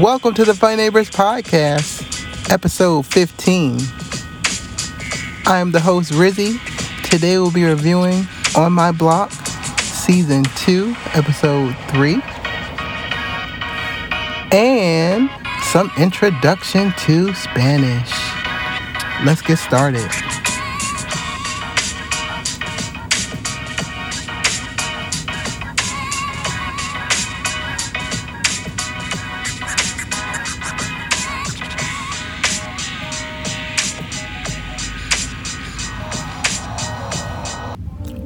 Welcome to the Funny Neighbors Podcast, episode 15. I am the host, Rizzy. Today we'll be reviewing On My Block, season 2, episode 3, and some introduction to Spanish. Let's get started.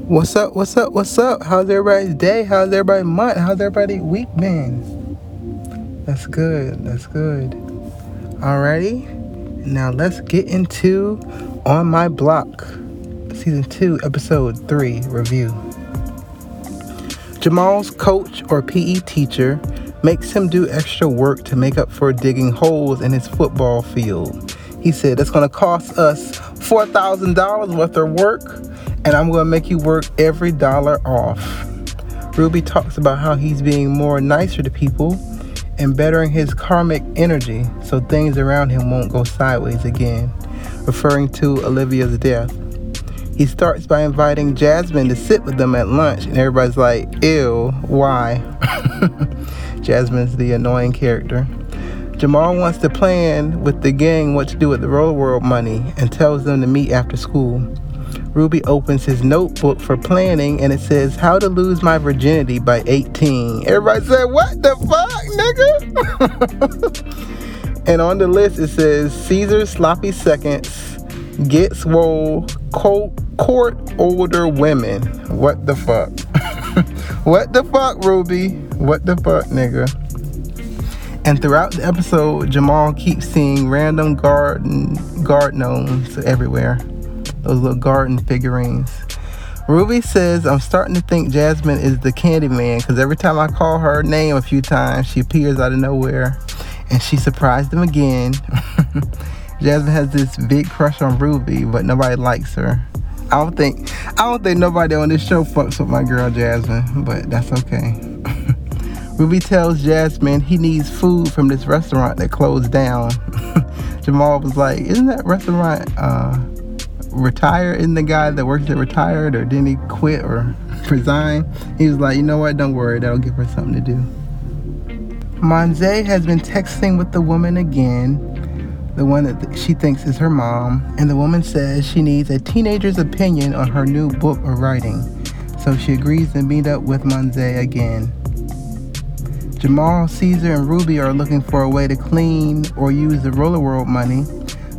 What's up? What's up? What's up? How's everybody's day? How's everybody's month? How's everybody's week been? That's good. That's good. Alrighty. Now let's get into On My Block, Season 2, Episode 3 review. Jamal's coach or PE teacher makes him do extra work to make up for digging holes in his football field. He said it's going to cost us $4,000 worth of work and I'm going to make you work every dollar off. Ruby talks about how he's being more nicer to people and bettering his karmic energy so things around him won't go sideways again, referring to Olivia's death. He starts by inviting Jasmine to sit with them at lunch, and everybody's like, ew, why? Jasmine's the annoying character. Jamal wants to plan with the gang what to do with the Roller World money and tells them to meet after school. Ruby opens his notebook for planning and it says, How to Lose My Virginity by 18. Everybody said, What the fuck, nigga? and on the list it says, Cesar Sloppy Seconds, Get Swole, Court, court Older Women. What the fuck? what the fuck, Ruby? What the fuck, nigga? And throughout the episode, Jamal keeps seeing random garden guard gnomes everywhere those little garden figurines. Ruby says, I'm starting to think Jasmine is the candy man because every time I call her name a few times, she appears out of nowhere and she surprised them again. Jasmine has this big crush on Ruby, but nobody likes her. I don't think I don't think nobody on this show fucks with my girl Jasmine, but that's okay. Ruby tells Jasmine he needs food from this restaurant that closed down. Jamal was like, "Isn't that restaurant uh, retire? Isn't the guy that works there retired or didn't he quit or resign? He was like, you know what? Don't worry, that'll give her something to do. Monse has been texting with the woman again, the one that she thinks is her mom, and the woman says she needs a teenager's opinion on her new book or writing. So she agrees to meet up with Monse again. Jamal, Cesar, and Ruby are looking for a way to clean or use the Roller World money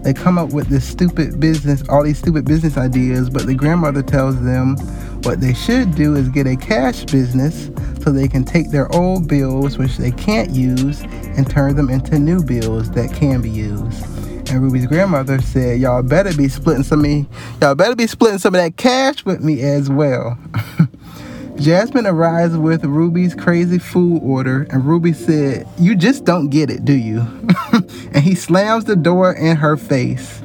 they come up with this stupid business, all these stupid business ideas, but the grandmother tells them what they should do is get a cash business so they can take their old bills, which they can't use, and turn them into new bills that can be used. And Ruby's grandmother said, Y'all better be splitting some of me, y'all better be splitting some of that cash with me as well. Jasmine arrives with Ruby's crazy food order, and Ruby said, You just don't get it, do you? and he slams the door in her face.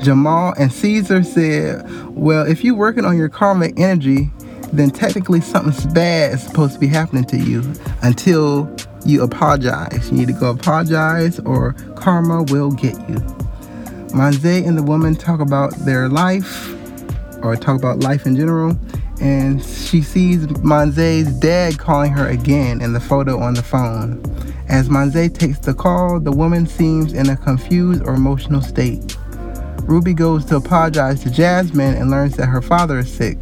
Jamal and Cesar said, Well, if you're working on your karmic energy, then technically something bad is supposed to be happening to you until you apologize. You need to go apologize, or karma will get you. Monse and the woman talk about their life, or talk about life in general, and she sees Monse's dad calling her again in the photo on the phone. As Monse takes the call, the woman seems in a confused or emotional state. Ruby goes to apologize to Jasmine and learns that her father is sick.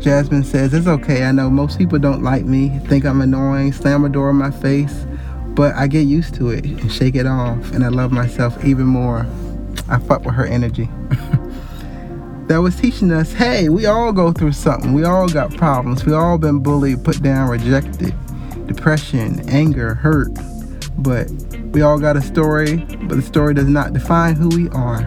Jasmine says, It's okay, I know most people don't like me, think I'm annoying, slam a door in my face, but I get used to it and shake it off, and I love myself even more. I fuck with her energy. that was teaching us hey, we all go through something. We all got problems. We all been bullied, put down, rejected, depression, anger, hurt. But we all got a story, but the story does not define who we are.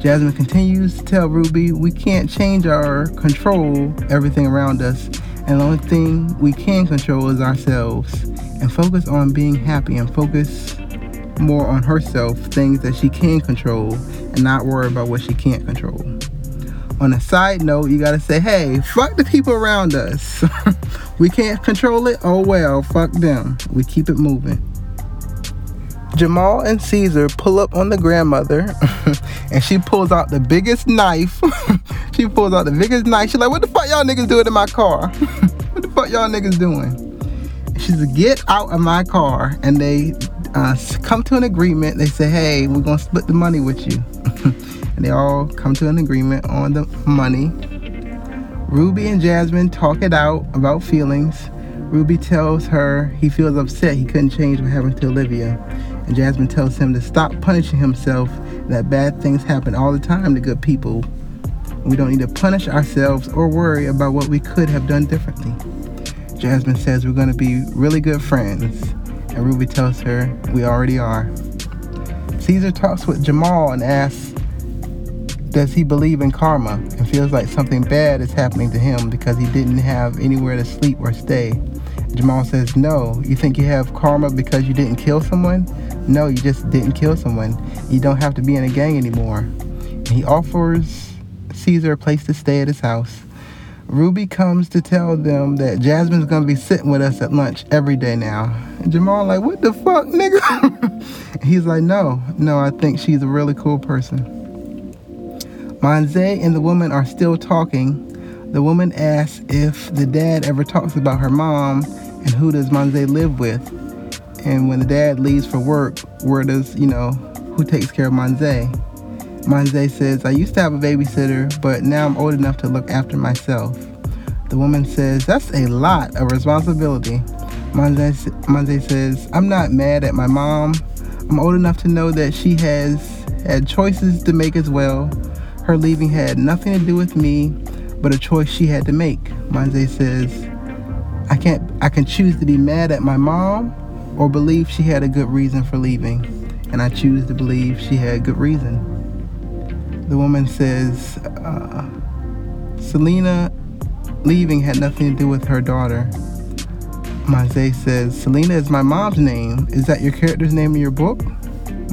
Jasmine continues to tell Ruby we can't change our control everything around us, and the only thing we can control is ourselves. And focus on being happy and focus more on herself, things that she can control, and not worry about what she can't control. On a side note, you gotta say, hey, fuck the people around us. We can't control it? Oh well, fuck them. We keep it moving. Jamal and Cesar pull up on the grandmother and she pulls out the biggest knife. she pulls out the biggest knife. She's like, What the fuck y'all niggas doing in my car? what the fuck y'all niggas doing? She says, Get out of my car. And they uh, come to an agreement. They say, Hey, we're going to split the money with you. and they all come to an agreement on the money. Ruby and Jasmine talk it out about feelings. Ruby tells her he feels upset he couldn't change what happened to Olivia. And Jasmine tells him to stop punishing himself, that bad things happen all the time to good people. We don't need to punish ourselves or worry about what we could have done differently. Jasmine says we're going to be really good friends, and Ruby tells her we already are. Cesar talks with Jamal and asks, Does he believe in karma and feels like something bad is happening to him because he didn't have anywhere to sleep or stay? Jamal says, No. You think you have karma because you didn't kill someone? No, you just didn't kill someone. You don't have to be in a gang anymore. he offers Cesar a place to stay at his house. Ruby comes to tell them that Jasmine's gonna be sitting with us at lunch every day now. And Jamal like, what the fuck, nigga? He's like, no, no, I think she's a really cool person. Monse and the woman are still talking. The woman asks if the dad ever talks about her mom and who does Monse live with. And when the dad leaves for work, where does, you know, who takes care of Monse? Monse says, I used to have a babysitter, but now I'm old enough to look after myself. The woman says, That's a lot of responsibility. Monse, Monse says, I'm not mad at my mom. I'm old enough to know that she has had choices to make as well. Her leaving had nothing to do with me, but a choice she had to make. Monse says, I can't I can choose to be mad at my mom or believe she had a good reason for leaving, and I choose to believe she had good reason. The woman says, uh, Selena leaving had nothing to do with her daughter. Monse says, Selena is my mom's name. Is that your character's name in your book?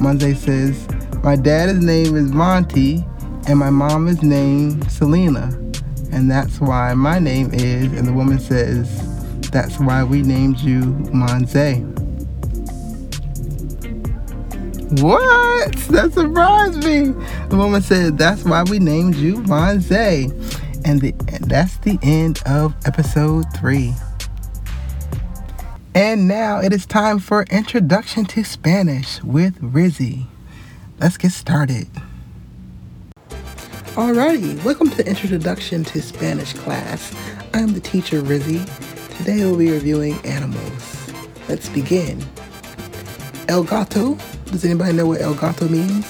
Monse says, My dad's name is Monty, and my mom is named Selena. And that's why my name is, and the woman says, That's why we named you Monse. What? That surprised me. The woman said, That's why we named you Monse. And, the, and that's the end of episode three. And now it is time for Introduction to Spanish with Rizzy. Let's get started. Alrighty, welcome to Introduction to Spanish class. I'm the teacher Rizzy. Today we'll be reviewing animals. Let's begin. El gato does anybody know what el gato means?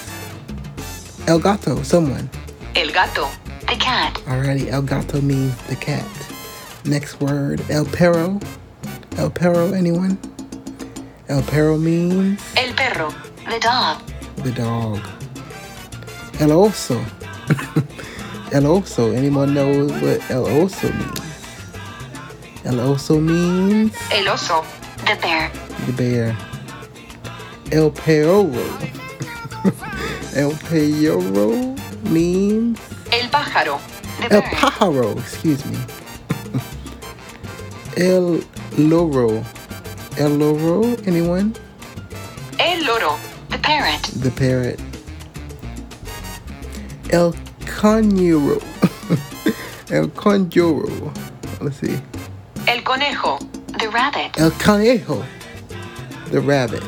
El gato, someone. El gato, the cat. Alrighty, el gato means the cat. Next word, el perro. El perro, anyone? El perro means? El perro, the dog. The dog. El oso. el oso. Anyone know what el oso means? El oso means? El oso, the bear. The bear. El Perro. El Perro means? El pájaro. El pájaro, excuse me. El loro. El loro, anyone? El loro, the parrot. The parrot. El conjuro. El conjuro. Let's see. El conejo, the rabbit. El conejo, the rabbit.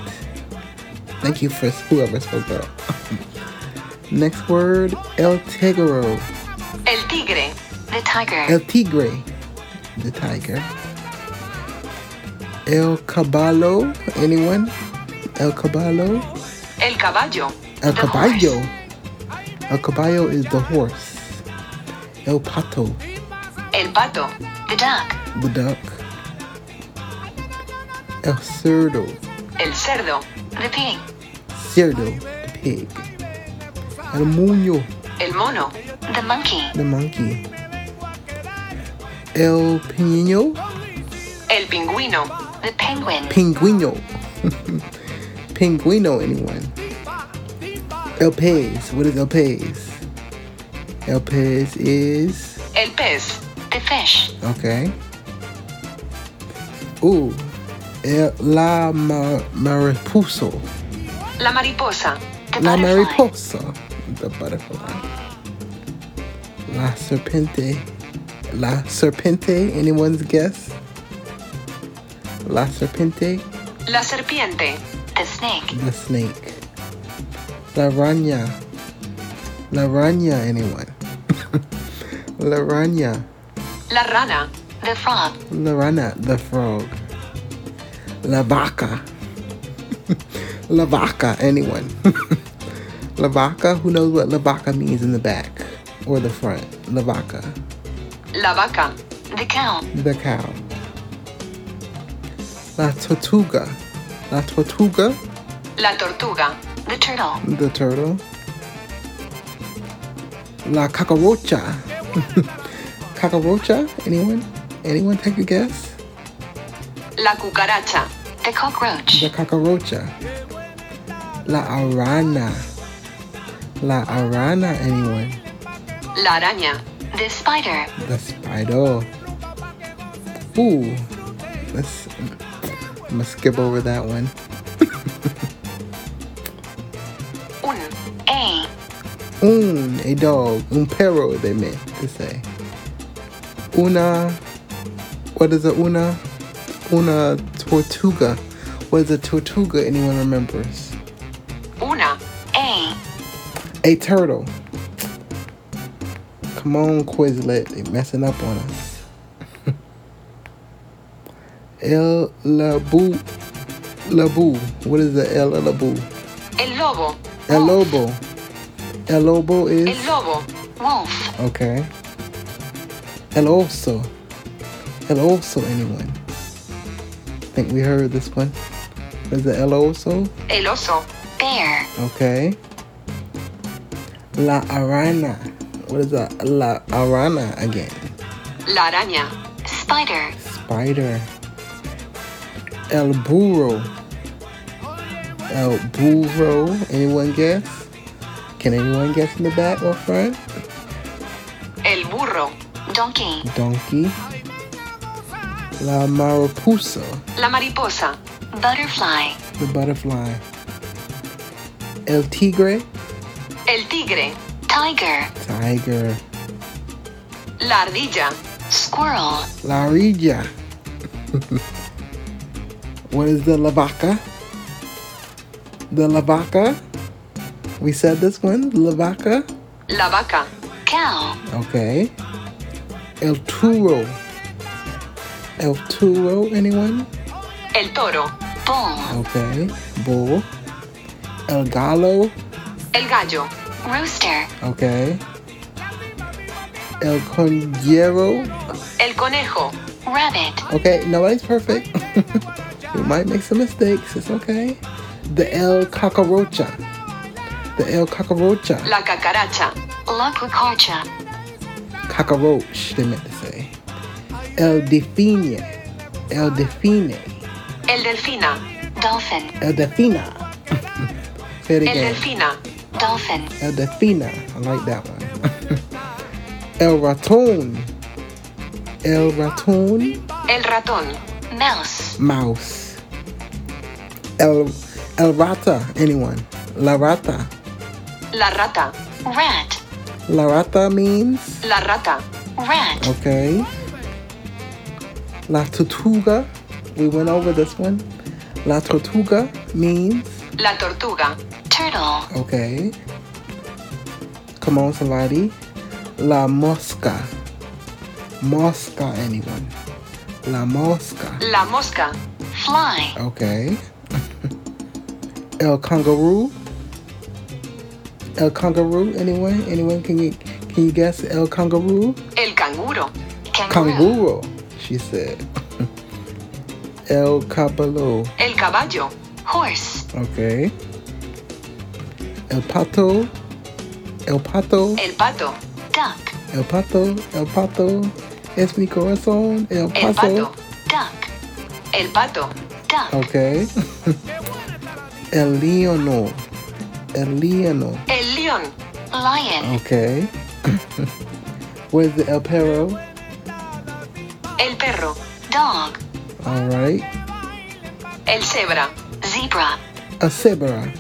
Thank you for whoever spoke that. Next word, el tigre. El tigre, the tiger. El tigre, the tiger. El caballo, anyone? El caballo? El caballo. El caballo. El caballo is the horse. El pato. El pato, the duck. The duck. El cerdo. El cerdo, the pig. Cerdo, the eh, pig. El mono. El mono, the monkey. The monkey. El pingüino. El pingüino, the penguin. Pingüino. Pingüino, anyone? El pez. What is el pez? El pez is. El pez, the fish. Okay. Ooh. El, la mar, mariposa. La mariposa. The La butterfly. mariposa. The butterfly. La serpente. La serpente. Anyone's guess? La serpente. La serpiente. The snake. The snake. La rana. La rana. Anyone? La rana. La rana. The frog. La rana. The frog. La vaca. La vaca. Anyone? La vaca. Who knows what la vaca means in the back or the front? La vaca. La vaca. The cow. The cow. La tortuga. La tortuga. La tortuga. The turtle. The turtle. La cacarocha. cacarocha? Anyone? Anyone take a guess? La cucaracha. The cockroach. The cacarocha. La arana. La arana, anyone? La araña. The spider. The spider. Ooh. Let's I'm gonna skip over that one. Un. A. Un, a dog. Un perro, they meant to say. Una, what is a una? Una tortuga. What is a tortuga? Anyone remembers? A. Turtle. Come on, Quizlet. They messing up on us. El Labu. Labu. What is the El Labu? El lobo. El. Lobo. El Lobo is. El lobo. Wolf. Okay. El Oso. El Oso, anyone? I think we heard this one. Is it El Oso? El oso. Bear. Okay. La Arana. What is that? La Arana again. La araña. Spider. Spider. El Burro. El Burro. Anyone guess? Can anyone guess in the back or front? El burro. Donkey. Donkey. La Mariposa. La mariposa. Butterfly. The butterfly. El Tigre. El tigre. Tiger. Tiger. La ardilla. Squirrel. La Rilla. what is the La Vaca? The La Vaca. We said this one. La Vaca. La vaca. Cow. Okay. El Turo. El Turo. Anyone? El toro. Bull. Okay. Bull. El Gallo. El gallo. Rooster. Okay. El Conjero. El conejo. Rabbit. Okay, nobody's perfect. we might make some mistakes. It's okay. The El Cacarocha. The El Cacarocha. La cacaracha. La cucaracha. Cockroach, they meant to say. El Define. El Define. El delfina. Dolphin. El delfina. Say it El delfina. Dolphin. Uh, El Defina. I like that one. El Raton. El Raton. El ratón. Mouse. Mouse. El El Rata. Anyone? La Rata. La rata. Rat. La Rata means La rata. Rat. okay. La Tortuga. We went over this one. La Tortuga means La tortuga. Turtle. okay. Come on, somebody. La Mosca. Mosca. Anyone? La Mosca. La mosca. Fly. Okay. El Kangaroo. El Kangaroo. Anyone? Anyone? Can you can you guess El Kangaroo? El canguro. Kanguro. She said. El Caballo. El caballo. Horse. Okay. El Pato. El Pato. El pato. Duck. El Pato. El Pato. Es mi corazón. El El Pato. pato. Duck. El pato. Duck. Okay. El Leono. El Leono. El león. Lion. Okay. Where's the El Perro? El perro. Dog. All right. El cebra. Zebra. A zebra.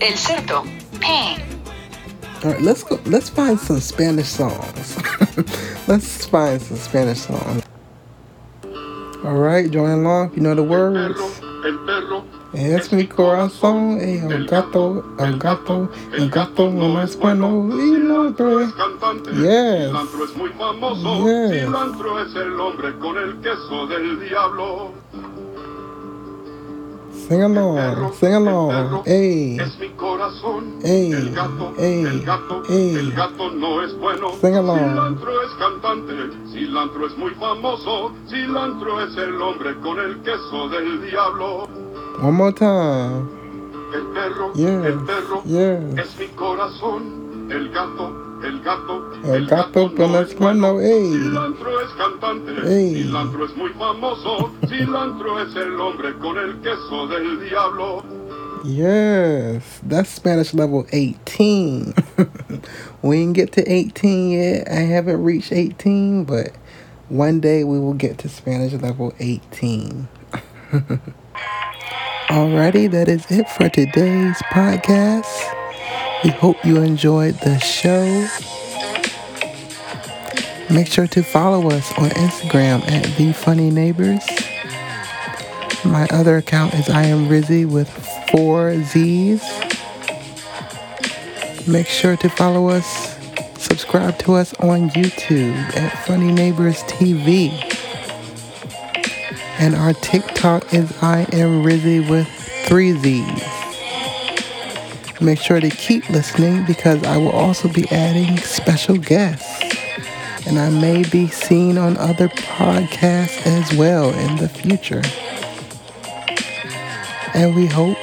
El cerdo. Pig. All right, let's go. Let's find some Spanish songs. let's find some Spanish songs. All right, join along. You know the words. El perro Es mi corazón, el gato, el gato, el gato no es bueno y no es cantante. Yes. Cilantro es muy famoso. Yes. Cilantro es el hombre con el queso del diablo. Sing along, sing along, hey, Es mi corazón. Ey, el gato, ey, el gato, ey. el gato no es bueno. Sing along. Cilantro es cantante. Cilantro es muy famoso. Cilantro es el hombre con el queso del diablo. one more time, El perro, Yes, el perro, yes. es mi corazón. El gato, el gato, El gato no es bueno, ey. Cilantro es cantante, Ey. cilantro es muy famoso. Cilantro es el hombre con el queso del diablo. yes, that's Spanish level 18. we didn't get to 18 yet, I haven't reached 18, but one day we will get to Spanish level 18. Alrighty, that is it for today's podcast. We hope you enjoyed the show. Make sure to follow us on Instagram at The Funny Neighbors. My other account is I am Rizzy with four Z's. Make sure to follow us, subscribe to us on YouTube at Funny Neighbors TV. And our TikTok is I am Rizzy with three Z's. Make sure to keep listening because I will also be adding special guests. And I may be seen on other podcasts as well in the future. And we hope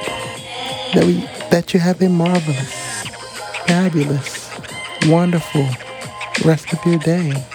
that we that you have a marvelous, fabulous, wonderful rest of your day.